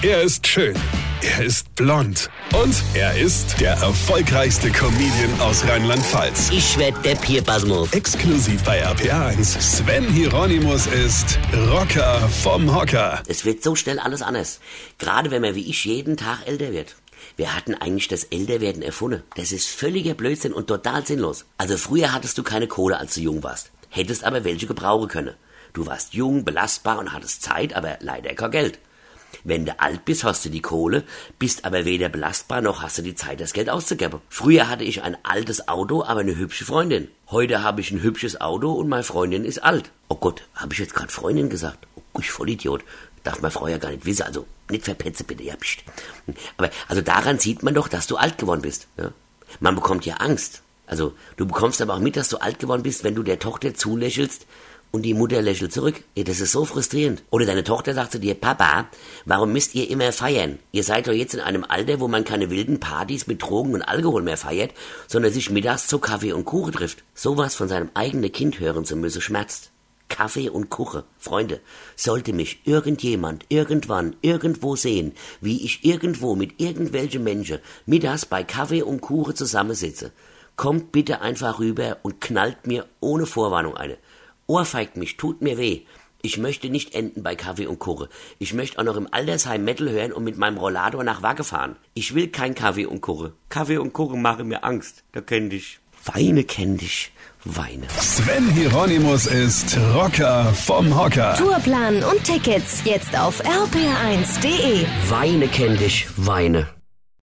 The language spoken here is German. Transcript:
Er ist schön. Er ist blond. Und er ist der erfolgreichste Comedian aus Rheinland-Pfalz. Ich werd der Pierpasmus. Exklusiv bei RPA1. Sven Hieronymus ist Rocker vom Hocker. Es wird so schnell alles anders. Gerade wenn man wie ich jeden Tag älter wird. Wir hatten eigentlich das Älterwerden erfunden. Das ist völliger Blödsinn und total sinnlos. Also früher hattest du keine Kohle, als du jung warst. Hättest aber welche gebrauchen können. Du warst jung, belastbar und hattest Zeit, aber leider kein Geld. Wenn du alt bist, hast du die Kohle, bist aber weder belastbar noch hast du die Zeit, das Geld auszugeben. Früher hatte ich ein altes Auto, aber eine hübsche Freundin. Heute habe ich ein hübsches Auto und meine Freundin ist alt. Oh Gott, habe ich jetzt gerade Freundin gesagt? Oh, ich Vollidiot. Darf meine Frau ja gar nicht wissen, also nicht verpetze bitte, ja, pst. Aber also daran sieht man doch, dass du alt geworden bist. Ja? Man bekommt ja Angst. Also du bekommst aber auch mit, dass du alt geworden bist, wenn du der Tochter zulächelst und die Mutter lächelt zurück. Ja, das ist so frustrierend. Oder deine Tochter sagt zu dir, Papa, warum müsst ihr immer feiern? Ihr seid doch jetzt in einem Alter, wo man keine wilden Partys mit Drogen und Alkohol mehr feiert, sondern sich mittags zu Kaffee und Kuchen trifft. Sowas von seinem eigenen Kind hören zu müssen schmerzt. Kaffee und Kuche. Freunde, sollte mich irgendjemand irgendwann irgendwo sehen, wie ich irgendwo mit irgendwelchen Menschen mittags bei Kaffee und Kuche zusammensitze, kommt bitte einfach rüber und knallt mir ohne Vorwarnung eine. Ohrfeigt mich, tut mir weh. Ich möchte nicht enden bei Kaffee und Kuche. Ich möchte auch noch im Altersheim Metal hören und mit meinem Rollator nach Wagge fahren. Ich will kein Kaffee und Kuche. Kaffee und Kuche machen mir Angst. Da kenn dich. Weine kenn dich. Weine. Sven Hieronymus ist Rocker vom Hocker. Tourplan und Tickets jetzt auf rpr1.de. Weine kenn dich. Weine.